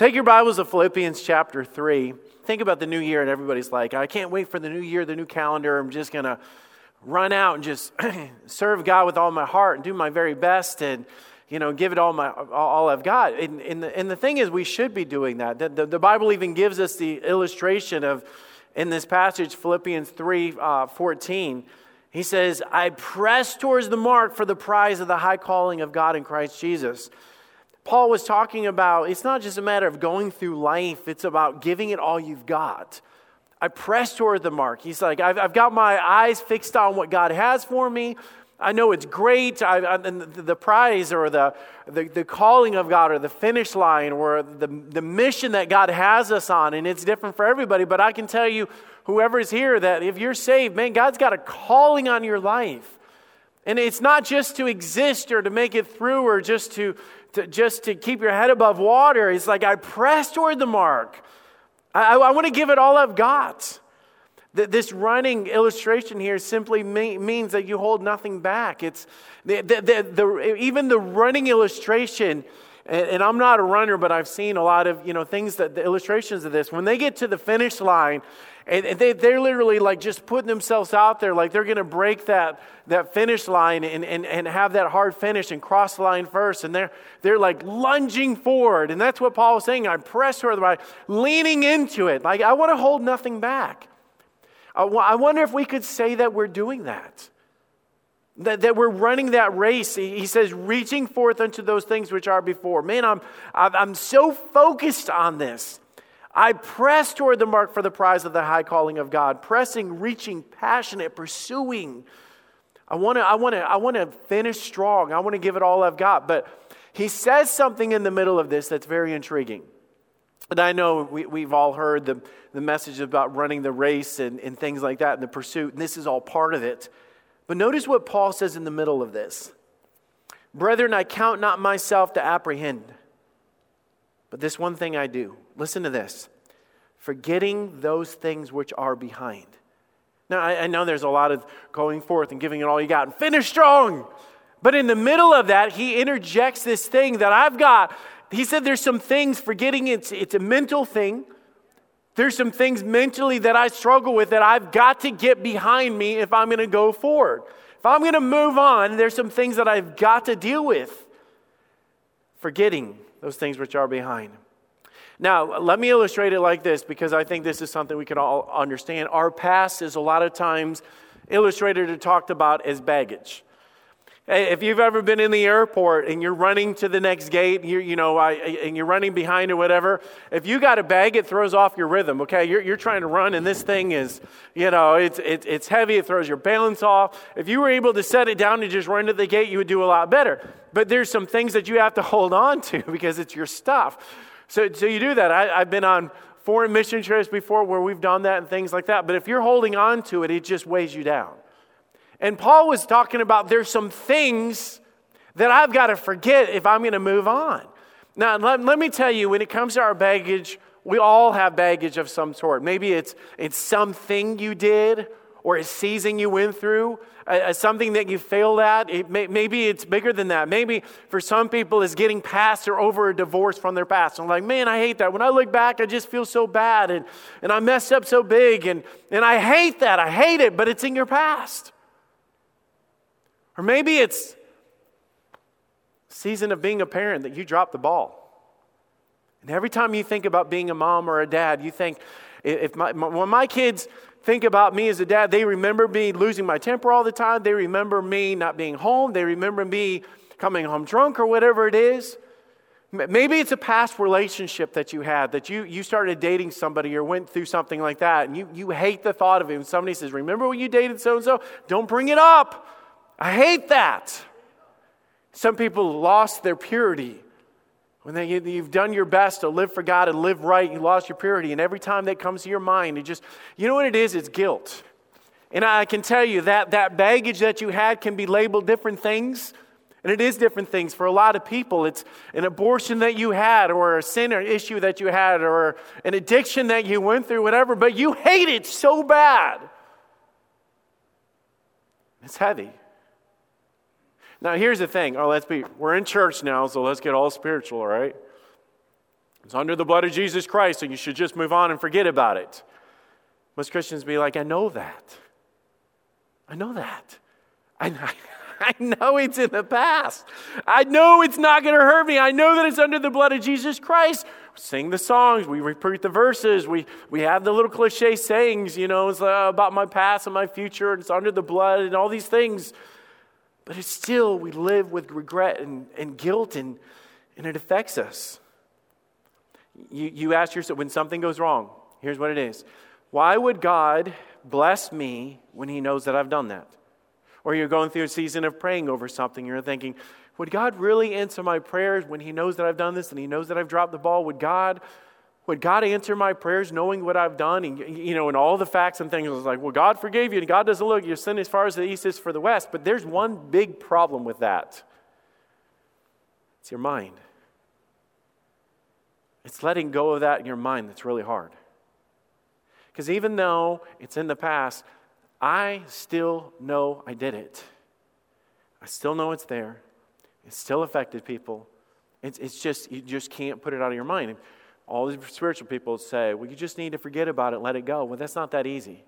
Take your Bibles to Philippians chapter 3. Think about the new year, and everybody's like, I can't wait for the new year, the new calendar. I'm just going to run out and just serve God with all my heart and do my very best and, you know, give it all, my, all I've got. And, and, the, and the thing is, we should be doing that. The, the, the, Bible even gives us the illustration of, in this passage, Philippians 3 uh, 14. He says, I press towards the mark for the prize of the high calling of God in Christ Jesus. Paul was talking about it's not just a matter of going through life, it's about giving it all you've got. I press toward the mark. He's like, I've, I've got my eyes fixed on what God has for me. I know it's great. I, I, the, the prize or the, the, the, calling of God or the finish line or the, the mission that God has us on, and it's different for everybody. But I can tell you, whoever's here, that if you're saved, man, God's got a calling on your life. And it's not just to exist or to make it through or just to, to, just to keep your head above water. It's like I press toward the mark. I, I want to give it all I've got. This running illustration here simply means that you hold nothing back. It's the, the, the, even the running illustration, and, I'm not a runner, but I've seen a lot of you know things that the illustrations of this. When they get to the finish line, and they, they're literally like just putting themselves out there, like they're going to break that, that finish line and, and, and have that hard finish and cross the line first. And they're, they're like lunging forward. And that's what Paul was saying. I press toward right, leaning into it. Like I want to hold nothing back. I, I wonder if we could say that we're doing that. That, that we're running that race. He, he says, reaching forth unto those things which are before. Man, I'm, I'm so focused on this. I press toward the mark for the prize of the high calling of God, pressing, reaching, passionate, pursuing. I want to I want to I want to finish strong. I want to give it all I've got. But he says something in the middle of this that's very intriguing. And I know we, we've all heard the, the message about running the race and, and things like that and the pursuit, and this is all part of it. But notice what Paul says in the middle of this Brethren, I count not myself to apprehend, but this one thing I do. Listen to this forgetting those things which are behind. Now, I, I know there's a lot of going forth and giving it all you got and finish strong. But in the middle of that, he interjects this thing that I've got. He said there's some things, forgetting it's, it's a mental thing. There's some things mentally that I struggle with that I've got to get behind me if I'm going to go forward. If I'm going to move on, there's some things that I've got to deal with. Forgetting those things which are behind. Now, let me illustrate it like this because I think this is something we can all understand. Our past is a lot of times illustrated or talked about as baggage. If you've ever been in the airport and you're running to the next gate, you, you know, I, and you're running behind or whatever, if you got a bag, it throws off your rhythm, okay? You're, you're trying to run and this thing is, you know, it's, it, it's heavy, it throws your balance off. If you were able to set it down and just run to the gate, you would do a lot better. But there's some things that you have to hold on to because it's your stuff. So, so you do that. I, I've been on foreign mission trips before where we've done that and things like that. But if you're holding on to it, it just weighs you down. And Paul was talking about there's some things that I've got to forget if I'm going to move on. Now, let, let me tell you, when it comes to our baggage, we all have baggage of some sort. Maybe it's, it's something you did or a season you went through, something that you failed at. It may, maybe it's bigger than that. Maybe for some people, it's getting past or over a divorce from their past. I'm like, man, I hate that. When I look back, I just feel so bad and, and I messed up so big and, and I hate that. I hate it, but it's in your past. Or maybe it's season of being a parent that you drop the ball. And every time you think about being a mom or a dad, you think, if my, when my kids think about me as a dad, they remember me losing my temper all the time. They remember me not being home. They remember me coming home drunk or whatever it is. Maybe it's a past relationship that you had, that you, you started dating somebody or went through something like that, and you, you hate the thought of it. And somebody says, Remember when you dated so and so? Don't bring it up. I hate that. Some people lost their purity. When they, you've done your best to live for God and live right, you lost your purity. And every time that comes to your mind, it just, you know what it is? It's guilt. And I can tell you that that baggage that you had can be labeled different things. And it is different things. For a lot of people, it's an abortion that you had, or a sin or issue that you had, or an addiction that you went through, whatever, but you hate it so bad. It's heavy. Now, here's the thing. Oh, let's be, we're in church now, so let's get all spiritual, all right? It's under the blood of Jesus Christ, and you should just move on and forget about it. Most Christians be like, I know that. I know that. I, I know it's in the past. I know it's not going to hurt me. I know that it's under the blood of Jesus Christ. We sing the songs, we repeat the verses, we, we have the little cliche sayings, you know, it's, uh, about my past and my future, and it's under the blood and all these things. But it's still, we live with regret and, and guilt, and, and it affects us. You, you ask yourself, when something goes wrong, here's what it is Why would God bless me when He knows that I've done that? Or you're going through a season of praying over something, you're thinking, would God really answer my prayers when He knows that I've done this and He knows that I've dropped the ball? Would God, would God answer my prayers knowing what I've done and, you know, and all the facts and things? It's like, well, God forgave you and God doesn't look. Your sin as far as the east is for the west. But there's one big problem with that it's your mind. It's letting go of that in your mind that's really hard. Because even though it's in the past, I still know I did it. I still know it's there. It still affected people. It's, it's just, you just can't put it out of your mind. All these spiritual people say, well, you just need to forget about it, let it go. Well, that's not that easy.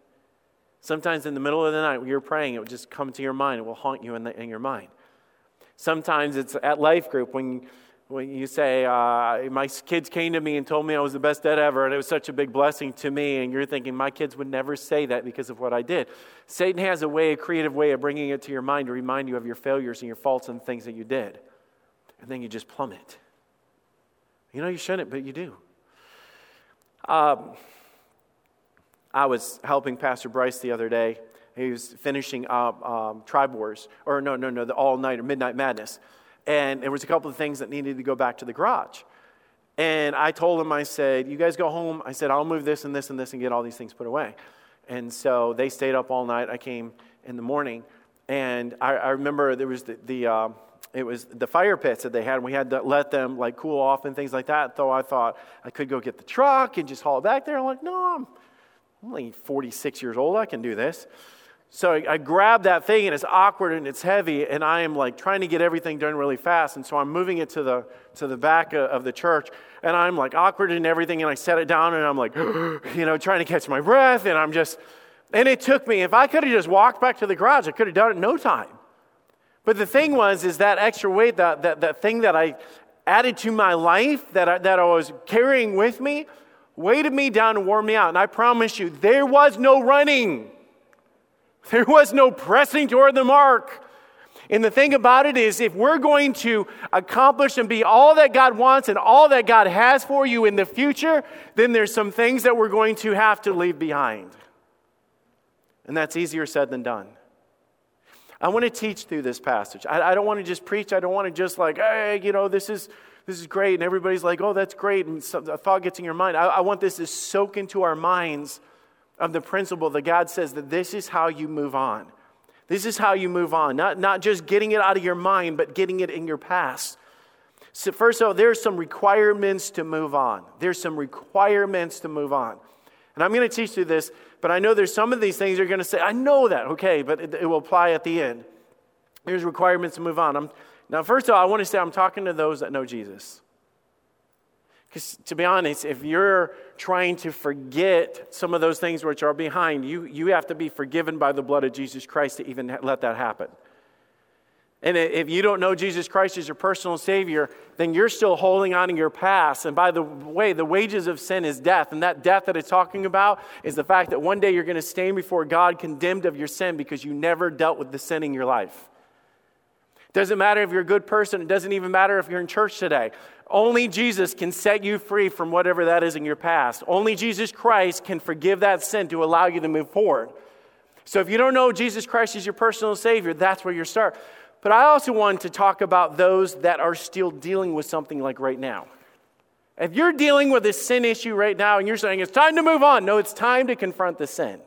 Sometimes in the middle of the night when you're praying, it will just come to your mind. It will haunt you in, the, in your mind. Sometimes it's at life group when when you say, uh, My kids came to me and told me I was the best dad ever, and it was such a big blessing to me, and you're thinking, My kids would never say that because of what I did. Satan has a way, a creative way of bringing it to your mind to remind you of your failures and your faults and things that you did. And then you just plummet. You know, you shouldn't, but you do. Um, I was helping Pastor Bryce the other day. He was finishing up um, Tribe Wars, or no, no, no, the All Night or Midnight Madness and there was a couple of things that needed to go back to the garage. And I told him, I said, you guys go home. I said, I'll move this and this and this and get all these things put away. And so they stayed up all night. I came in the morning. And I, I remember there was the, the uh, it was the fire pits that they had. We had to let them like cool off and things like that. Though I thought I could go get the truck and just haul it back there. I'm like, no, I'm only 46 years old. I can do this. So I, I grab that thing and it's awkward and it's heavy, and I am like trying to get everything done really fast. And so I'm moving it to the, to the back of, of the church, and I'm like awkward and everything, and I set it down and I'm like, you know, trying to catch my breath, and I'm just, and it took me, if I could have just walked back to the garage, I could have done it in no time. But the thing was, is that extra weight, that, that, that thing that I added to my life, that I, that I was carrying with me, weighted me down and wore me out. And I promise you, there was no running. There was no pressing toward the mark. And the thing about it is, if we're going to accomplish and be all that God wants and all that God has for you in the future, then there's some things that we're going to have to leave behind. And that's easier said than done. I want to teach through this passage. I, I don't want to just preach. I don't want to just like, hey, you know, this is this is great, and everybody's like, oh, that's great, and some, a thought gets in your mind. I, I want this to soak into our minds of the principle that God says that this is how you move on. This is how you move on. Not, not just getting it out of your mind, but getting it in your past. So first of all, there's some requirements to move on. There's some requirements to move on. And I'm going to teach you this, but I know there's some of these things you're going to say, I know that, okay, but it, it will apply at the end. There's requirements to move on. I'm, now, first of all, I want to say I'm talking to those that know Jesus. Because to be honest, if you're trying to forget some of those things which are behind, you, you have to be forgiven by the blood of Jesus Christ to even let that happen. And if you don't know Jesus Christ as your personal Savior, then you're still holding on to your past. And by the way, the wages of sin is death. And that death that it's talking about is the fact that one day you're going to stand before God condemned of your sin because you never dealt with the sin in your life. It Doesn't matter if you're a good person. It doesn't even matter if you're in church today. Only Jesus can set you free from whatever that is in your past. Only Jesus Christ can forgive that sin to allow you to move forward. So if you don't know Jesus Christ as your personal Savior, that's where you start. But I also want to talk about those that are still dealing with something like right now. If you're dealing with a sin issue right now and you're saying it's time to move on, no, it's time to confront the sin.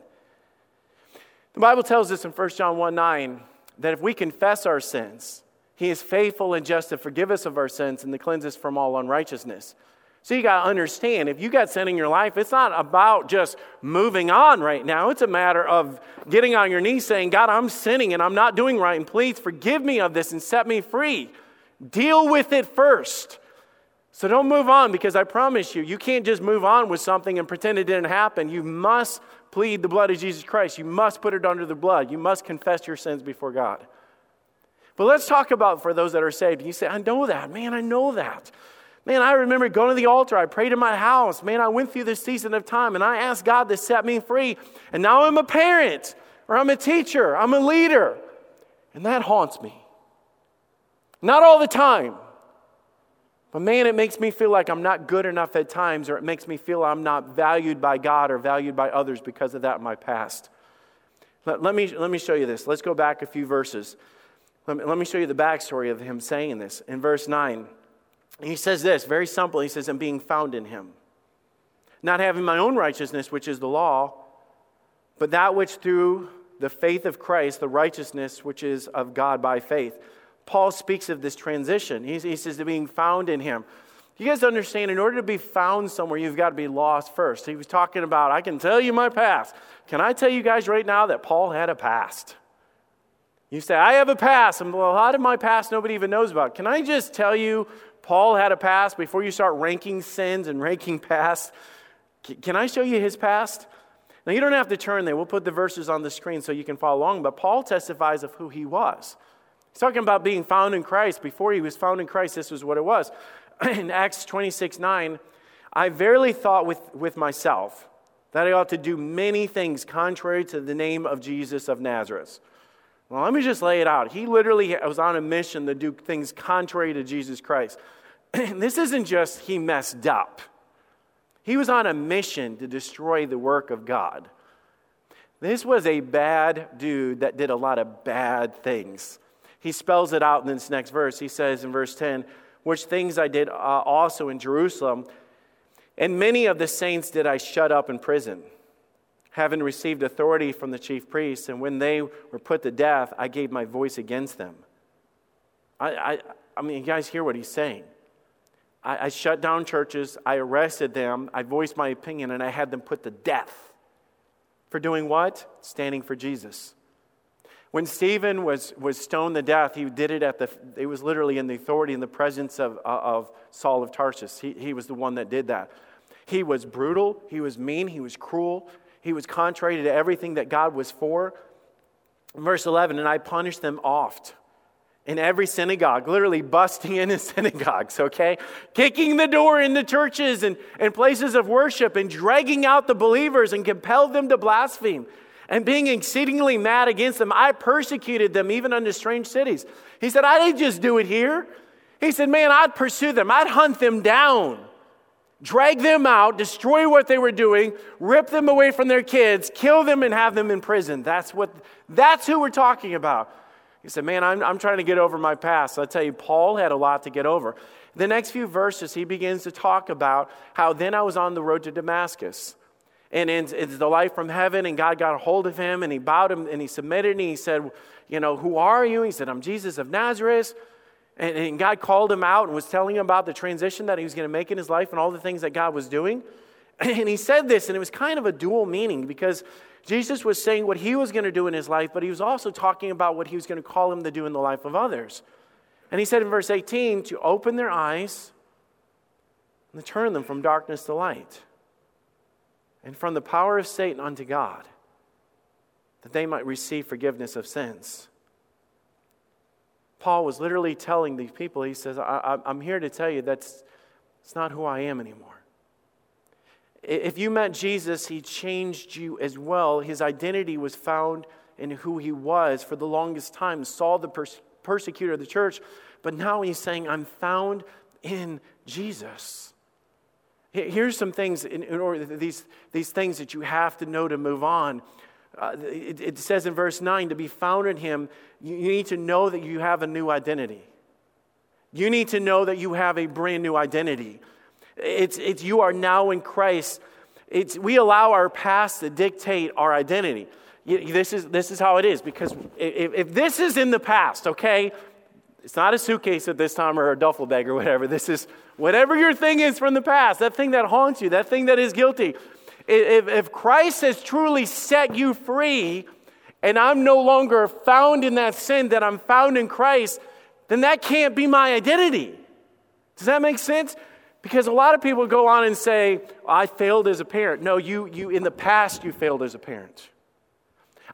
The Bible tells us in 1 John 1 9 that if we confess our sins, he is faithful and just to forgive us of our sins and to cleanse us from all unrighteousness. So you got to understand if you got sin in your life, it's not about just moving on right now. It's a matter of getting on your knees saying, God, I'm sinning and I'm not doing right, and please forgive me of this and set me free. Deal with it first. So don't move on because I promise you, you can't just move on with something and pretend it didn't happen. You must plead the blood of Jesus Christ. You must put it under the blood. You must confess your sins before God. But let's talk about for those that are saved. You say, I know that. Man, I know that. Man, I remember going to the altar. I prayed in my house. Man, I went through this season of time and I asked God to set me free. And now I'm a parent or I'm a teacher. I'm a leader. And that haunts me. Not all the time. But man, it makes me feel like I'm not good enough at times, or it makes me feel I'm not valued by God or valued by others because of that in my past. Let, let me, let me show you this. Let's go back a few verses. Let me, let me show you the backstory of him saying this. In verse 9, he says this very simple. He says, I'm being found in him. Not having my own righteousness, which is the law, but that which through the faith of Christ, the righteousness which is of God by faith. Paul speaks of this transition. He, he says, to being found in him. You guys understand, in order to be found somewhere, you've got to be lost first. He was talking about, I can tell you my past. Can I tell you guys right now that Paul had a past? You say, I have a past, and well, a lot of my past nobody even knows about. Can I just tell you, Paul had a past before you start ranking sins and ranking past? Can I show you his past? Now, you don't have to turn there. We'll put the verses on the screen so you can follow along, but Paul testifies of who he was. He's talking about being found in Christ. Before he was found in Christ, this was what it was. in Acts 26 9, I verily thought with, with myself that I ought to do many things contrary to the name of Jesus of Nazareth. Well, let me just lay it out. He literally was on a mission to do things contrary to Jesus Christ. this isn't just he messed up, he was on a mission to destroy the work of God. This was a bad dude that did a lot of bad things he spells it out in this next verse. He says in verse 10, Which things I did uh, also in Jerusalem, and many of the saints did I shut up in prison, having received authority from the chief priests. And when they were put to death, I gave my voice against them. I, I, I mean, you guys hear what he's saying. I, I shut down churches, I arrested them, I voiced my opinion, and I had them put to death. For doing what? Standing for Jesus. When Stephen was, was stoned to death, he did it at the, it was literally in the authority and the presence of, uh, of Saul of Tarsus. He, he was the one that did that. He was brutal, he was mean, he was cruel, he was contrary to everything that God was for. Verse 11, and I punished them oft in every synagogue, literally busting into synagogues, okay? Kicking the door into churches and, and places of worship and dragging out the believers and compelled them to blaspheme and being exceedingly mad against them, I persecuted them even unto strange cities. He said, I didn't just do it here. He said, Man, I'd pursue them, I'd hunt them down, drag them out, destroy what they were doing, rip them away from their kids, kill them, and have them in prison. That's, what, that's who we're talking about. He said, Man, I'm, I'm trying to get over my past. I'll tell you, Paul had a lot to get over. The next few verses, he begins to talk about how then I was on the road to Damascus. And it's the light from heaven, and God got a hold of him, and he bowed him, and he submitted, and he said, You know, who are you? He said, I'm Jesus of Nazareth. And, and God called him out and was telling him about the transition that he was going to make in his life and all the things that God was doing. And he said this, and it was kind of a dual meaning because Jesus was saying what he was going to do in his life, but he was also talking about what he was going to call him to do in the life of others. And he said in verse 18, to open their eyes and to turn them from darkness to light and from the power of Satan unto God, that they might receive forgiveness of sins. Paul was literally telling these people, he says, I, am here to tell you that's it's not who I am anymore. If you met Jesus, he changed you as well. His identity was found in who he was for the longest time. Saul, the pers- persecutor of the church, but now he's saying, I'm found in Jesus. Here's some things in, in order these, these things that you have to know to move on. Uh, it, it, says in verse 9 to be found in him, you, you need to know that you have a new identity. You need to know that you have a brand new identity. It's, it's you are now in Christ. It's, we allow our past to dictate our identity. This is, this is how it is because if, if this is in the past, okay, it's not a suitcase at this time or a duffel bag or whatever. This is whatever your thing is from the past, that thing that haunts you, that thing that is guilty. If, if Christ has truly set you free and I'm no longer found in that sin, that I'm found in Christ, then that can't be my identity. Does that make sense? Because a lot of people go on and say, I failed as a parent. No, you, you in the past, you failed as a parent.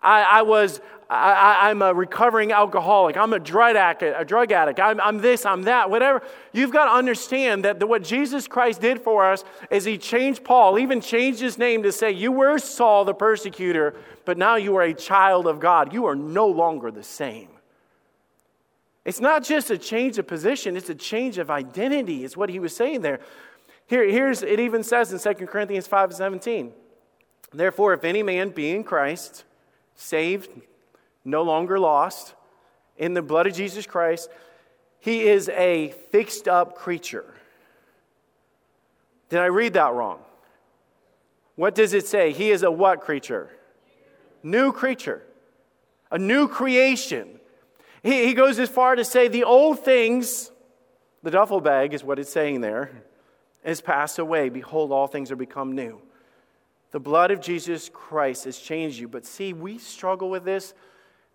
I, I was, I, am a recovering alcoholic. I'm a drug addict. A drug addict. I'm, I'm, this, I'm that, whatever. You've got to understand that the, what Jesus Christ did for us is he changed Paul, even changed his name to say, You were Saul the persecutor, but now you are a child of God. You are no longer the same. It's not just a change of position, it's a change of identity, is what he was saying there. Here, here's it even says in 2 Corinthians 5 17. Therefore, if any man be in Christ, saved, no longer lost, in the blood of Jesus Christ, he is a fixed up creature. Did I read that wrong? What does it say? He is a what creature? New creature, a new creation. He, he goes as far to say the old things, the duffel bag is what it's saying there, has passed away. Behold, all things are become new. The blood of Jesus Christ has changed you. But see, we struggle with this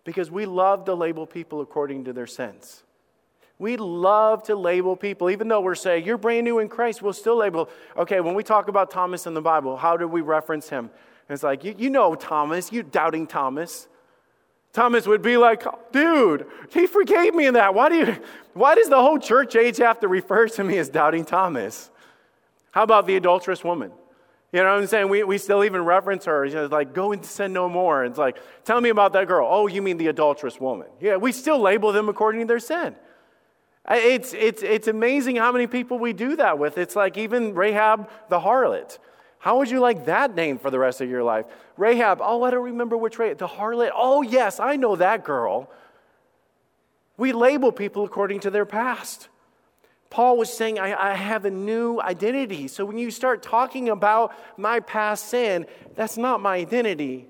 because we love to label people according to their sins. We love to label people, even though we're saying, you're brand new in Christ, we'll still label. Okay, when we talk about Thomas in the Bible, how do we reference him? And it's like, you, you know Thomas, you doubting Thomas. Thomas would be like, dude, he forgave me in that. Why, do you, why does the whole church age have to refer to me as doubting Thomas? How about the adulterous woman? You know what I'm saying? We, we still even reference her. Know, like, go and sin no more. And it's like, tell me about that girl. Oh, you mean the adulterous woman. Yeah, we still label them according to their sin. It's, it's, it's amazing how many people we do that with. It's like even Rahab the harlot. How would you like that name for the rest of your life? Rahab, oh, I don't remember which Rahab. The harlot. Oh, yes, I know that girl. We label people according to their past. Paul was saying, I, I, have a new identity. So when you start talking about my past sin, that's not my identity,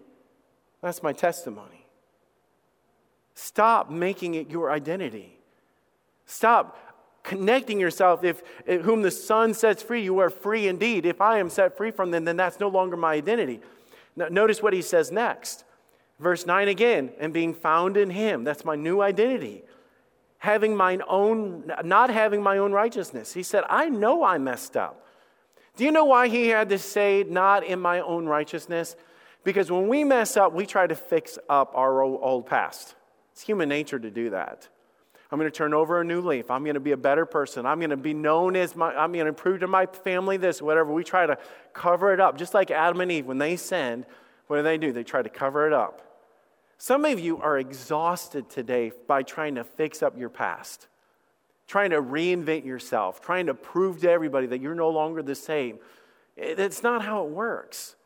that's my testimony. Stop making it your identity. Stop connecting yourself. If, if whom the Son sets free, you are free indeed. If I am set free from them, then that's no longer my identity. Now, notice what he says next. Verse 9 again, and being found in him. That's my new identity having my own, not having my own righteousness. He said, I know I messed up. Do you know why he had to say, not in my own righteousness? Because when we mess up, we try to fix up our old past. It's human nature to do that. I'm going to turn over a new leaf. I'm going to be a better person. I'm going to be known as my, I'm going to prove to my family this, whatever. We try to cover it up. Just like Adam and Eve, when they sinned, what do they do? They try to cover it up. Some of you are exhausted today by trying to fix up your past, trying to reinvent yourself, trying to prove to everybody that you're no longer the same. Eh, that's not how it works.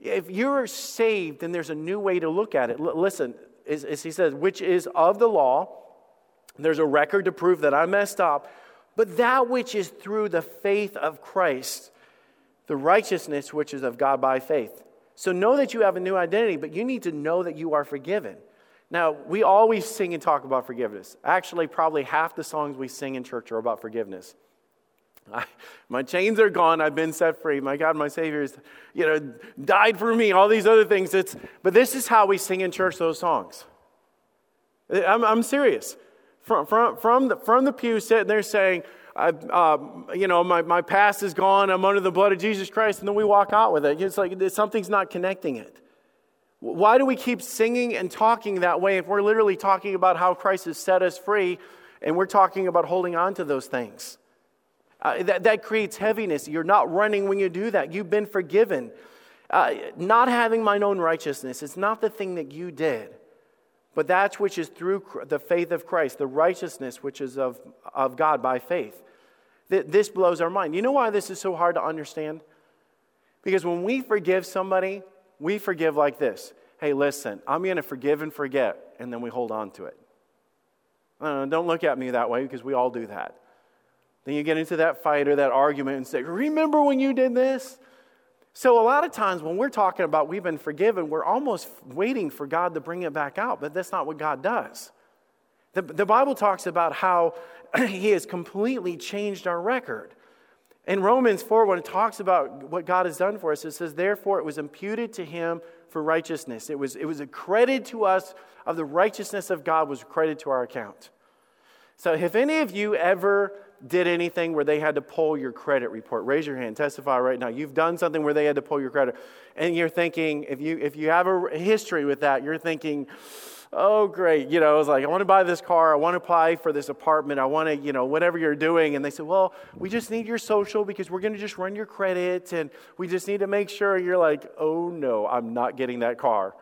If you're saved, then there's a new way to look at it. L- listen, as, as he says, which is of the law, there's a record to prove that I messed up, but that which is through the faith of Christ, the righteousness which is of God by faith. So know that you have a new identity, but you need to know that you are forgiven. Now, we always sing and talk about forgiveness. Actually, probably half the songs we sing in church are about forgiveness. I, my chains are gone. I've been set free. My God, my Savior has, you know, died for me. All these other things. It's, but this is how we sing in church those songs. I'm, I'm serious. From, from, from, the, from the pew sitting there saying, I, uh, you know, my, my past is gone. I'm under the blood of Jesus Christ. And then we walk out with it. It's like something's not connecting it. Why do we keep singing and talking that way if we're literally talking about how Christ has set us free and we're talking about holding on to those things? Uh, that, that creates heaviness. You're not running when you do that. You've been forgiven. Uh, not having mine own righteousness, it's not the thing that you did, but that which is through the faith of Christ, the righteousness which is of, of God by faith. This blows our mind. You know why this is so hard to understand? Because when we forgive somebody, we forgive like this Hey, listen, I'm going to forgive and forget, and then we hold on to it. Uh, don't look at me that way because we all do that. Then you get into that fight or that argument and say, Remember when you did this? So, a lot of times when we're talking about we've been forgiven, we're almost waiting for God to bring it back out, but that's not what God does. The, the Bible talks about how he has completely changed our record. In Romans 4, when it talks about what God has done for us, it says, Therefore, it was imputed to him for righteousness. It was, it was accredited to us of the righteousness of God was credited to our account. So, if any of you ever did anything where they had to pull your credit report? Raise your hand. Testify right now. You've done something where they had to pull your credit. And you're thinking, if you, if you have a history with that, you're thinking, oh, great. You know, I was like, I want to buy this car. I want to apply for this apartment. I want to, you know, whatever you're doing. And they said, well, we just need your social because we're going to just run your credit. And we just need to make sure you're like, oh, no, I'm not getting that car.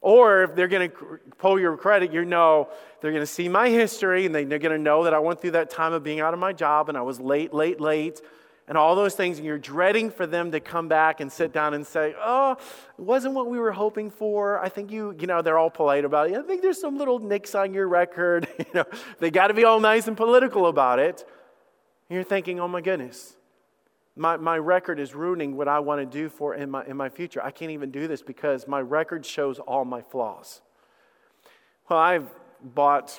Or if they're going to pull your credit, you know they're going to see my history and they're going to know that I went through that time of being out of my job and I was late, late, late, and all those things. And you're dreading for them to come back and sit down and say, Oh, it wasn't what we were hoping for. I think you, you know, they're all polite about it. I think there's some little nicks on your record. you know, they got to be all nice and political about it. And you're thinking, Oh my goodness, my, my record is ruining what I want to do for in my, in my future. I can't even do this because my record shows all my flaws. Well, I've bought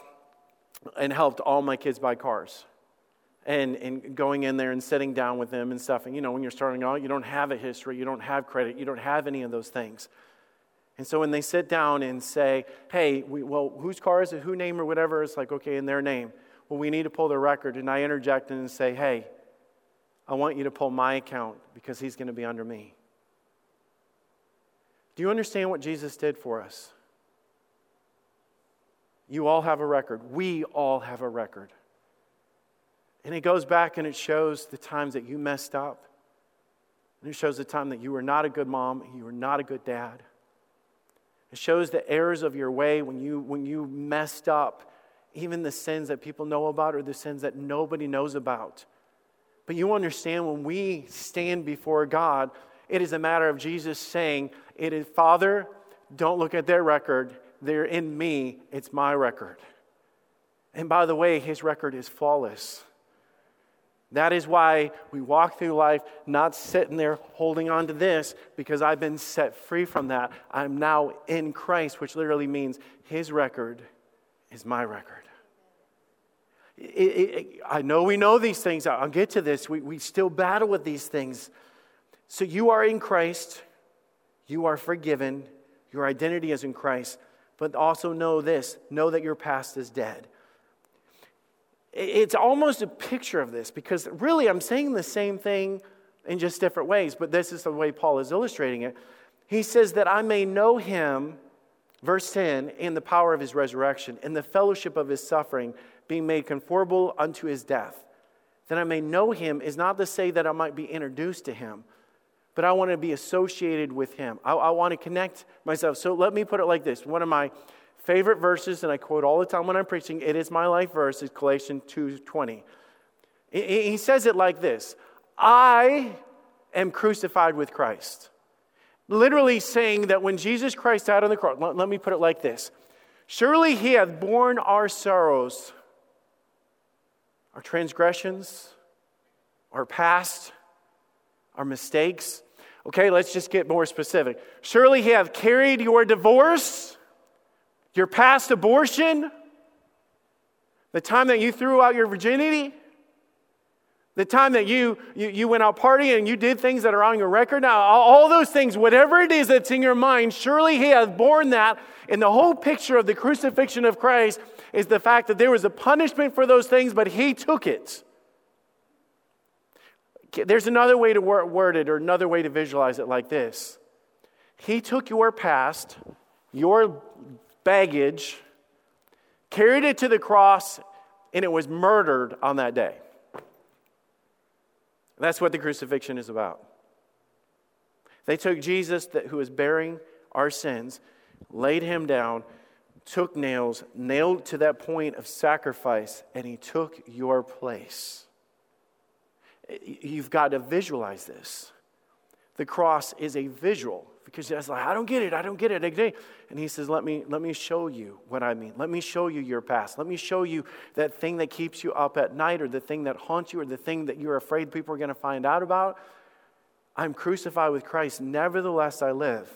and helped all my kids buy cars. And, and going in there and sitting down with them and stuff. And you know, when you're starting out, you don't have a history, you don't have credit, you don't have any of those things. And so when they sit down and say, hey, we, well, whose car is it, who name or whatever, it's like, okay, in their name. Well, we need to pull their record. And I interject and say, hey, I want you to pull my account because he's going to be under me. Do you understand what Jesus did for us? You all have a record. We all have a record. And it goes back and it shows the times that you messed up. And it shows the time that you were not a good mom, you were not a good dad. It shows the errors of your way when you, when you messed up, even the sins that people know about or the sins that nobody knows about. But you understand when we stand before God, it is a matter of Jesus saying, It is, Father, don't look at their record. They're in me. It's my record. And by the way, his record is flawless. That is why we walk through life not sitting there holding on to this because I've been set free from that. I'm now in Christ, which literally means his record is my record. It, it, I know we know these things. I'll get to this. We, we still battle with these things. So you are in Christ, you are forgiven, your identity is in Christ. But also know this know that your past is dead. It's almost a picture of this because really I'm saying the same thing in just different ways, but this is the way Paul is illustrating it. He says that I may know him, verse 10, in the power of his resurrection, in the fellowship of his suffering being made conformable unto his death. That I may know him is not to say that I might be introduced to him, but I want to be associated with him. I, I want to connect myself. So let me put it like this one of my favorite verses, and I quote all the time when I'm preaching, it is my life verse, is Galatians 2.20. He says it like this I am crucified with Christ. Literally saying that when Jesus Christ died on the cross, let, let me put it like this Surely he hath borne our sorrows our transgressions, our past, our mistakes. Okay, let's just get more specific. Surely he have carried your divorce, your past abortion, the time that you threw out your virginity, the time that you, you, you went out partying and you did things that are on your record. Now, all those things, whatever it is that's in your mind, surely he has borne that. in the whole picture of the crucifixion of Christ is the fact that there was a punishment for those things, but he took it. There's another way to word it or another way to visualize it like this He took your past, your baggage, carried it to the cross, and it was murdered on that day. That's what the crucifixion is about. They took Jesus, who was bearing our sins, laid him down, took nails, nailed to that point of sacrifice, and he took your place. You've got to visualize this. The cross is a visual because it's like, I don't get it, I don't get it. And he says, let me, let me show you what I mean. Let me show you your past. Let me show you that thing that keeps you up at night or the thing that haunts you or the thing that you're afraid people are going to find out about. I'm crucified with Christ. Nevertheless, I live.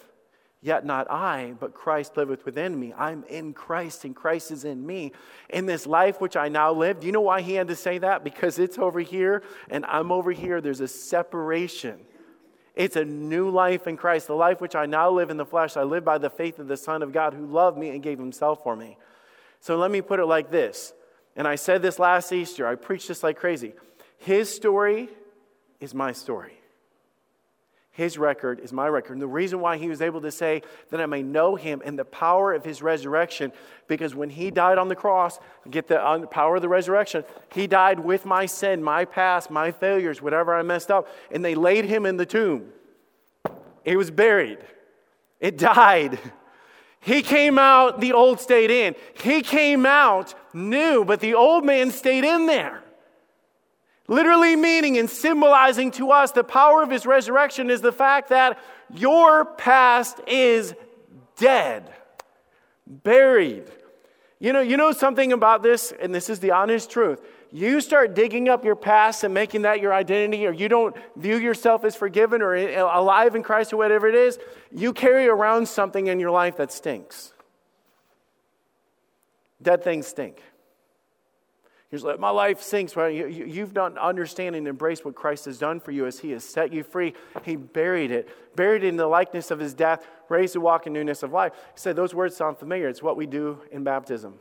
Yet not I, but Christ liveth within me. I'm in Christ, and Christ is in me. In this life which I now live, do you know why he had to say that? Because it's over here and I'm over here. There's a separation. It's a new life in Christ. The life which I now live in the flesh, I live by the faith of the Son of God who loved me and gave himself for me. So let me put it like this And I said this last Easter, I preached this like crazy. His story is my story. His record is my record. And the reason why he was able to say that I may know him and the power of his resurrection, because when he died on the cross, get the power of the resurrection, he died with my sin, my past, my failures, whatever I messed up, and they laid him in the tomb. He was buried, it died. He came out, the old stayed in. He came out new, but the old man stayed in there. Literally meaning and symbolizing to us the power of his resurrection is the fact that your past is dead, buried. You know, you know something about this, and this is the honest truth. You start digging up your past and making that your identity, or you don't view yourself as forgiven or alive in Christ or whatever it is, you carry around something in your life that stinks. Dead things stink. He's like, my life sinks. Well, you, you've not understand and embraced what Christ has done for you as he has set you free. He buried it, buried it in the likeness of his death, raised to walk in newness of life. He said, those words sound familiar. It's what we do in baptism.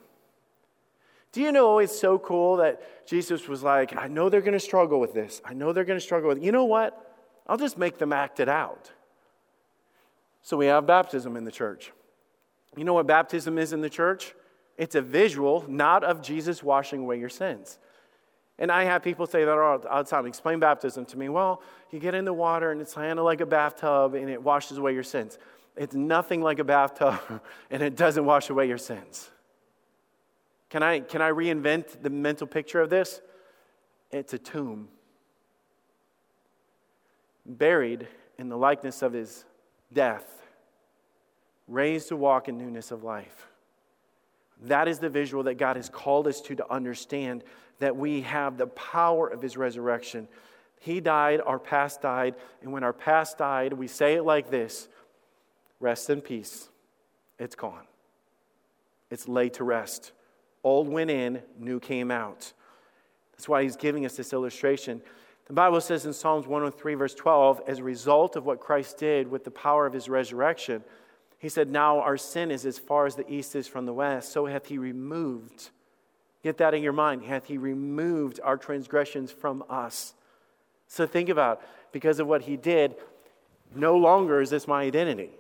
Do you know it's so cool that Jesus was like, I know they're going to struggle with this. I know they're going to struggle with it. You know what? I'll just make them act it out. So we have baptism in the church. You know what baptism is in the church? It's a visual, not of Jesus washing away your sins. And I have people say that all the time. Explain baptism to me. Well, you get in the water and it's kind of like a bathtub and it washes away your sins. It's nothing like a bathtub and it doesn't wash away your sins. Can I, can I reinvent the mental picture of this? It's a tomb. Buried in the likeness of his death, raised to walk in newness of life. That is the visual that God has called us to to understand that we have the power of his resurrection. He died, our past died, and when our past died, we say it like this rest in peace. It's gone. It's laid to rest. Old went in, new came out. That's why he's giving us this illustration. The Bible says in Psalms 103, verse 12, as a result of what Christ did with the power of his resurrection, he said, Now our sin is as far as the east is from the west, so hath he removed. Get that in your mind. Hath he removed our transgressions from us? So think about because of what he did, no longer is this my identity.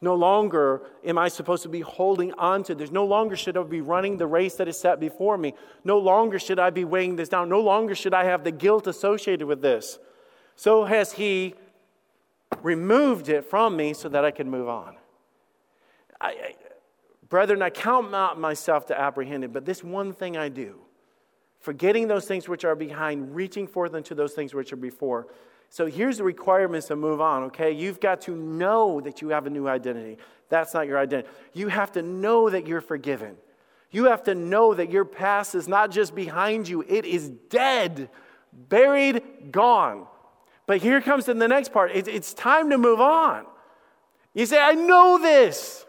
No longer am I supposed to be holding on to this. No longer should I be running the race that is set before me. No longer should I be weighing this down. No longer should I have the guilt associated with this. So has He removed it from me so that I can move on. I, I, brethren, I count not myself to apprehend it, but this one thing I do, forgetting those things which are behind, reaching forth unto those things which are before. So here's the requirements to move on, okay? You've got to know that you have a new identity. That's not your identity. You have to know that you're forgiven. You have to know that your past is not just behind you, it is dead, buried, gone. But here comes in the next part it's, it's time to move on. You say, I know this.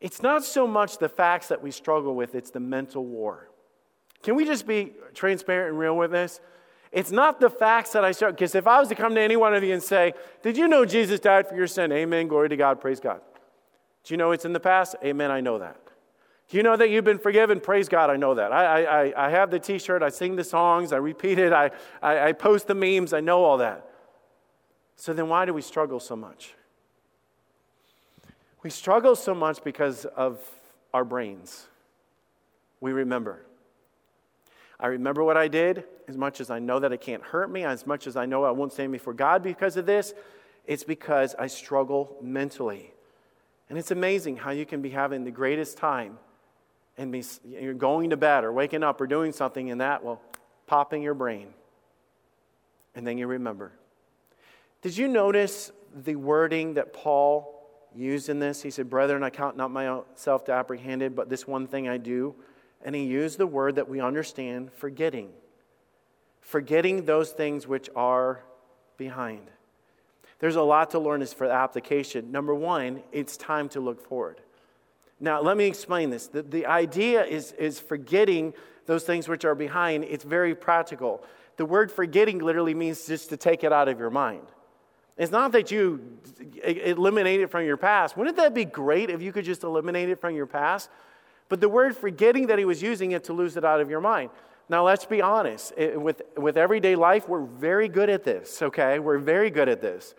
It's not so much the facts that we struggle with, it's the mental war. Can we just be transparent and real with this? It's not the facts that I struggle because if I was to come to any one of you and say, Did you know Jesus died for your sin? Amen. Glory to God. Praise God. Do you know it's in the past? Amen. I know that. Do you know that you've been forgiven? Praise God, I know that. I, I, I have the t shirt, I sing the songs, I repeat it, I, I, I post the memes, I know all that. So then why do we struggle so much? We struggle so much because of our brains. We remember. I remember what I did as much as I know that it can't hurt me, as much as I know I won't stand before God because of this. It's because I struggle mentally. And it's amazing how you can be having the greatest time and be, you're going to bed or waking up or doing something, and that will pop in your brain. And then you remember. Did you notice the wording that Paul used in this? He said, Brethren, I count not myself to apprehended, but this one thing I do. And he used the word that we understand forgetting. Forgetting those things which are behind. There's a lot to learn as for application. Number one, it's time to look forward. Now, let me explain this. The, the idea is, is forgetting those things which are behind. It's very practical. The word forgetting literally means just to take it out of your mind. It's not that you eliminate it from your past. Wouldn't that be great if you could just eliminate it from your past? But the word forgetting that he was using it to lose it out of your mind. Now, let's be honest. It, with, with everyday life, we're very good at this, okay? We're very good at this.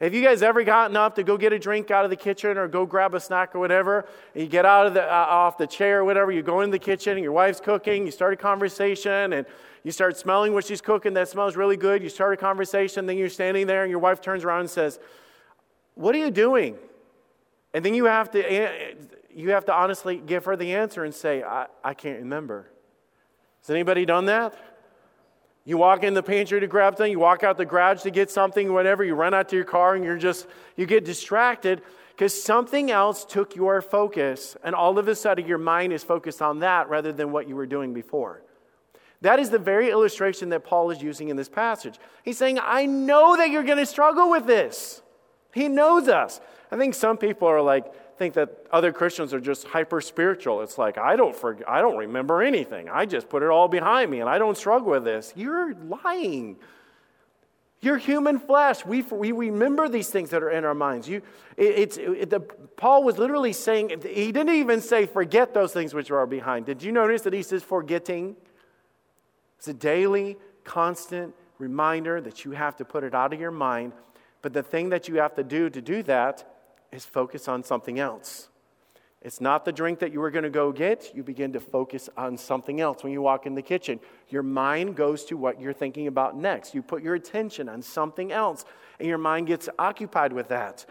Have you guys ever gotten up to go get a drink out of the kitchen or go grab a snack or whatever? And you get out of the, uh, off the chair or whatever, you go in the kitchen and your wife's cooking, you start a conversation and you start smelling what she's cooking. That smells really good. You start a conversation, then you're standing there and your wife turns around and says, What are you doing? And then you have to, eh, you have to honestly give her the answer and say, I, I can't remember. Has anybody done that? You walk in the pantry to grab something, you walk out the garage to get something, whatever, you run out to your car and you're just, you get distracted because something else took your focus, and all of a sudden your mind is focused on that rather than what you were doing before. That is the very illustration that Paul is using in this passage. He's saying, I know that you're going to struggle with this. He knows us. I think some people are like, think that other Christians are just hyper spiritual. It's like, I don't, forget, I don't remember anything. I just put it all behind me and I don't struggle with this. You're lying. You're human flesh. We, we remember these things that are in our minds. You, it, it's, it, the, Paul was literally saying, he didn't even say forget those things which are behind. Did you notice that he says forgetting? It's a daily, constant reminder that you have to put it out of your mind. But the thing that you have to do to do that is focus on something else. It's not the drink that you were going to go get. You begin to focus on something else when you walk in the kitchen. Your mind goes to what you're thinking about next. You put your attention on something else, and your mind gets occupied with that.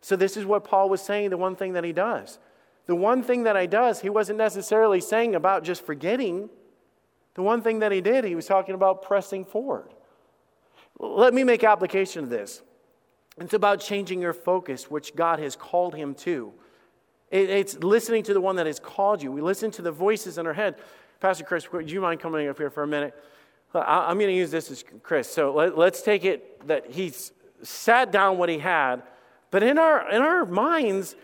So, this is what Paul was saying the one thing that he does. The one thing that he does, he wasn't necessarily saying about just forgetting. The one thing that he did, he was talking about pressing forward. Let me make application of this. It's about changing your focus, which God has called him to. It's listening to the one that has called you. We listen to the voices in our head. Pastor Chris, would you mind coming up here for a minute? I'm going to use this as Chris. So let, us take it that he's sat down what he had, but in our, in our minds,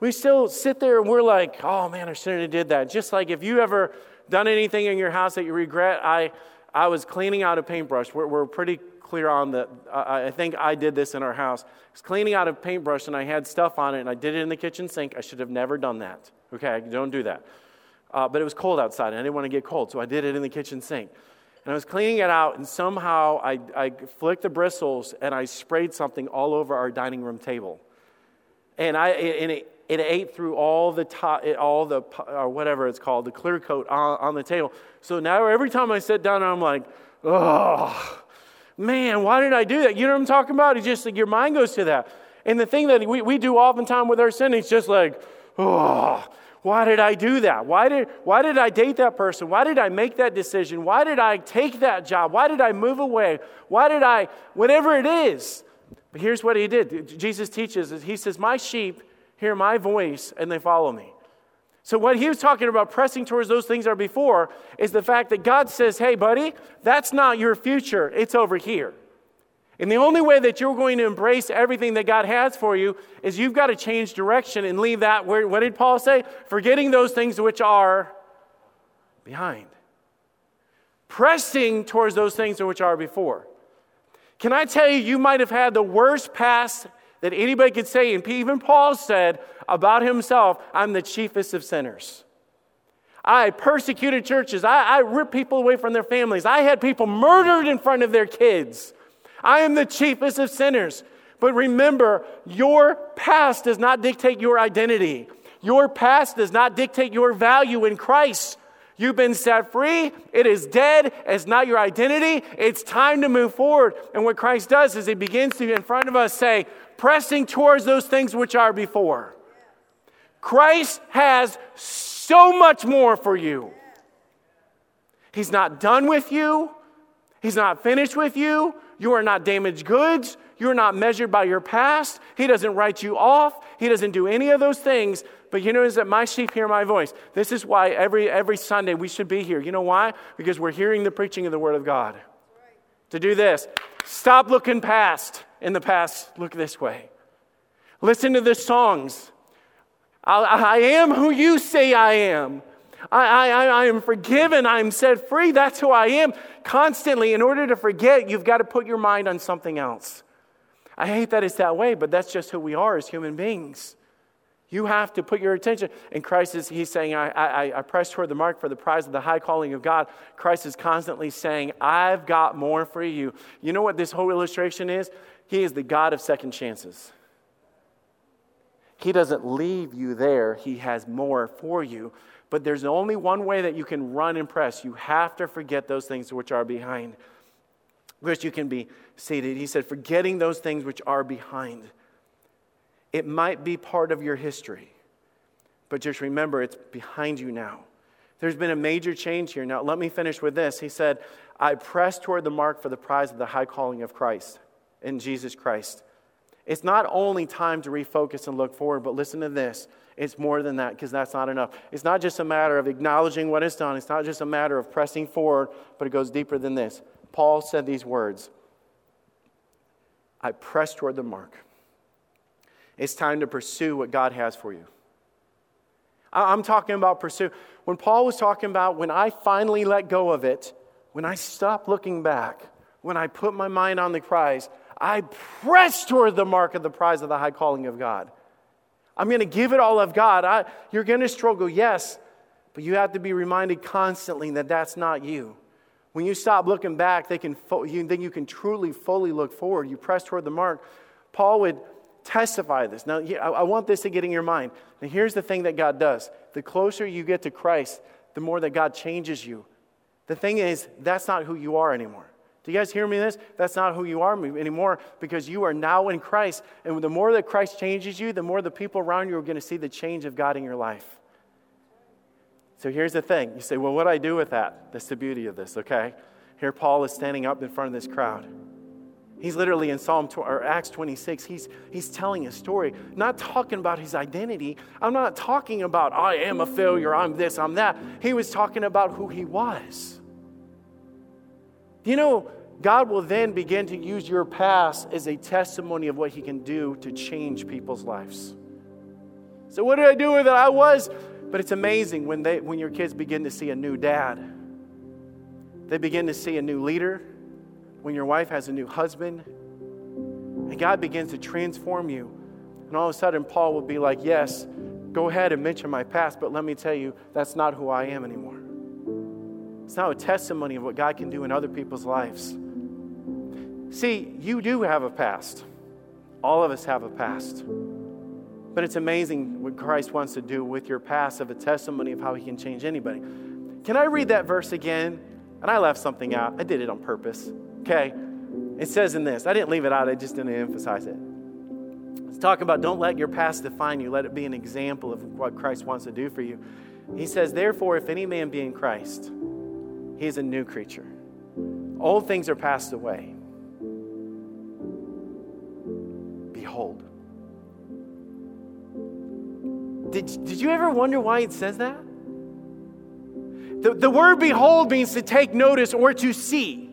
we still sit there and we're like, oh man, I shouldn't have did that. Just like if you ever done anything in your house that you regret, I, I was cleaning out a paintbrush. We're, we're pretty clear on the, I, I think I did this in our house. I was cleaning out a paintbrush and I had stuff on it and I did it in the kitchen sink. I should have never done that. Okay, don't do that. Uh, but it was cold outside and I didn't want to get cold, so I did it in the kitchen sink. And I was cleaning it out, and somehow I, I flicked the bristles and I sprayed something all over our dining room table. And, I, and it, it ate through all the top, all the or whatever it's called, the clear coat on, on the table. So now every time I sit down, I'm like, oh, man, why did I do that? You know what I'm talking about? It's just like your mind goes to that. And the thing that we, we do oftentimes with our sin is just like, oh, why did I do that? Why did, why did I date that person? Why did I make that decision? Why did I take that job? Why did I move away? Why did I, whatever it is. But here's what he did. Jesus teaches, he says, My sheep hear my voice and they follow me. So, what he was talking about pressing towards those things are before is the fact that God says, hey, buddy, that's not your future, it's over here. And the only way that you're going to embrace everything that God has for you is you've got to change direction and leave that. Where, what did Paul say? Forgetting those things which are behind. Pressing towards those things which are before. Can I tell you, you might have had the worst past that anybody could say, and even Paul said about himself, I'm the chiefest of sinners. I persecuted churches. I, I ripped people away from their families. I had people murdered in front of their kids. I am the chiefest of sinners. But remember, your past does not dictate your identity. Your past does not dictate your value in Christ. You've been set free. It is dead. It's not your identity. It's time to move forward. And what Christ does is he begins to, in front of us, say, pressing towards those things which are before. Christ has so much more for you. He's not done with you. He's not finished with you. You are not damaged goods. You're not measured by your past. He doesn't write you off. He doesn't do any of those things. But you know, is that my sheep hear my voice. This is why every, every Sunday we should be here. You know why? Because we're hearing the preaching of the Word of God. To do this, stop looking past in the past, look this way. Listen to the songs. I, I am who you say I am. I, I, I am forgiven. I'm set free. That's who I am. Constantly, in order to forget, you've got to put your mind on something else. I hate that it's that way, but that's just who we are as human beings. You have to put your attention. And Christ is, he's saying, I, I, I press toward the mark for the prize of the high calling of God. Christ is constantly saying, I've got more for you. You know what this whole illustration is? He is the God of second chances. He doesn't leave you there, He has more for you. But there's only one way that you can run and press. You have to forget those things which are behind. Which you can be seated. He said, forgetting those things which are behind. It might be part of your history, but just remember it's behind you now. There's been a major change here. Now, let me finish with this. He said, I press toward the mark for the prize of the high calling of Christ in Jesus Christ. It's not only time to refocus and look forward, but listen to this. It's more than that because that's not enough. It's not just a matter of acknowledging what is done, it's not just a matter of pressing forward, but it goes deeper than this. Paul said these words I press toward the mark. It's time to pursue what God has for you. I'm talking about pursue. When Paul was talking about when I finally let go of it, when I stop looking back, when I put my mind on the prize, I press toward the mark of the prize of the high calling of God. I'm going to give it all of God. I, you're going to struggle, yes, but you have to be reminded constantly that that's not you. When you stop looking back, they can fo- you, then you can truly, fully look forward. You press toward the mark. Paul would testify this. Now, I want this to get in your mind. Now, here's the thing that God does the closer you get to Christ, the more that God changes you. The thing is, that's not who you are anymore. Do you guys hear me this? That's not who you are anymore because you are now in Christ. And the more that Christ changes you, the more the people around you are going to see the change of God in your life. So here's the thing. You say, well, what do I do with that? That's the beauty of this, okay? Here Paul is standing up in front of this crowd. He's literally in Psalm or Acts 26. He's, he's telling a story, not talking about his identity. I'm not talking about, I am a failure, I'm this, I'm that. He was talking about who he was. You know, God will then begin to use your past as a testimony of what he can do to change people's lives. So, what did I do with it? I was, but it's amazing when, they, when your kids begin to see a new dad, they begin to see a new leader when your wife has a new husband, and God begins to transform you. And all of a sudden, Paul will be like, Yes, go ahead and mention my past, but let me tell you, that's not who I am anymore. It's now a testimony of what God can do in other people's lives. See, you do have a past. All of us have a past. But it's amazing what Christ wants to do with your past of a testimony of how he can change anybody. Can I read that verse again? And I left something out. I did it on purpose. Okay? It says in this, I didn't leave it out, I just didn't emphasize it. It's talking about don't let your past define you, let it be an example of what Christ wants to do for you. He says, Therefore, if any man be in Christ, he is a new creature. Old things are passed away. Behold. Did, did you ever wonder why it says that? The, the word behold means to take notice or to see.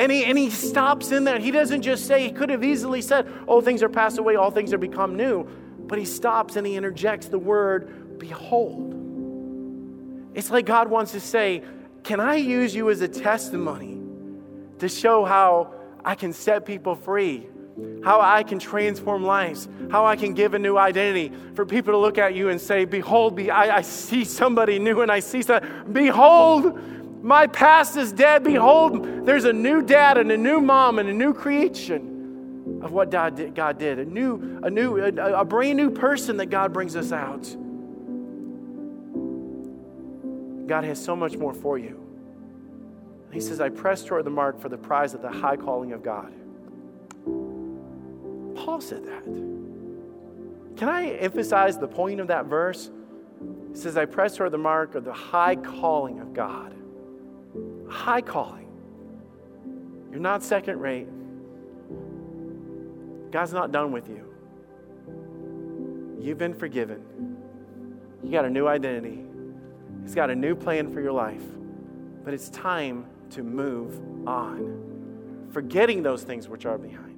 And he, and he stops in that. He doesn't just say, he could have easily said, all things are passed away, all things are become new. But he stops and he interjects the word, behold. It's like God wants to say, can I use you as a testimony to show how I can set people free? How I can transform lives, how I can give a new identity for people to look at you and say, Behold, be, I, I see somebody new and I see something. Behold, my past is dead. Behold, there's a new dad and a new mom and a new creation of what God did. God did. A new, a new, a, a brand new person that God brings us out. God has so much more for you. He says, I press toward the mark for the prize of the high calling of God. Paul said that. Can I emphasize the point of that verse? He says, I press toward the mark of the high calling of God high calling. You're not second rate. God's not done with you. You've been forgiven. You got a new identity. He's got a new plan for your life. But it's time to move on, forgetting those things which are behind.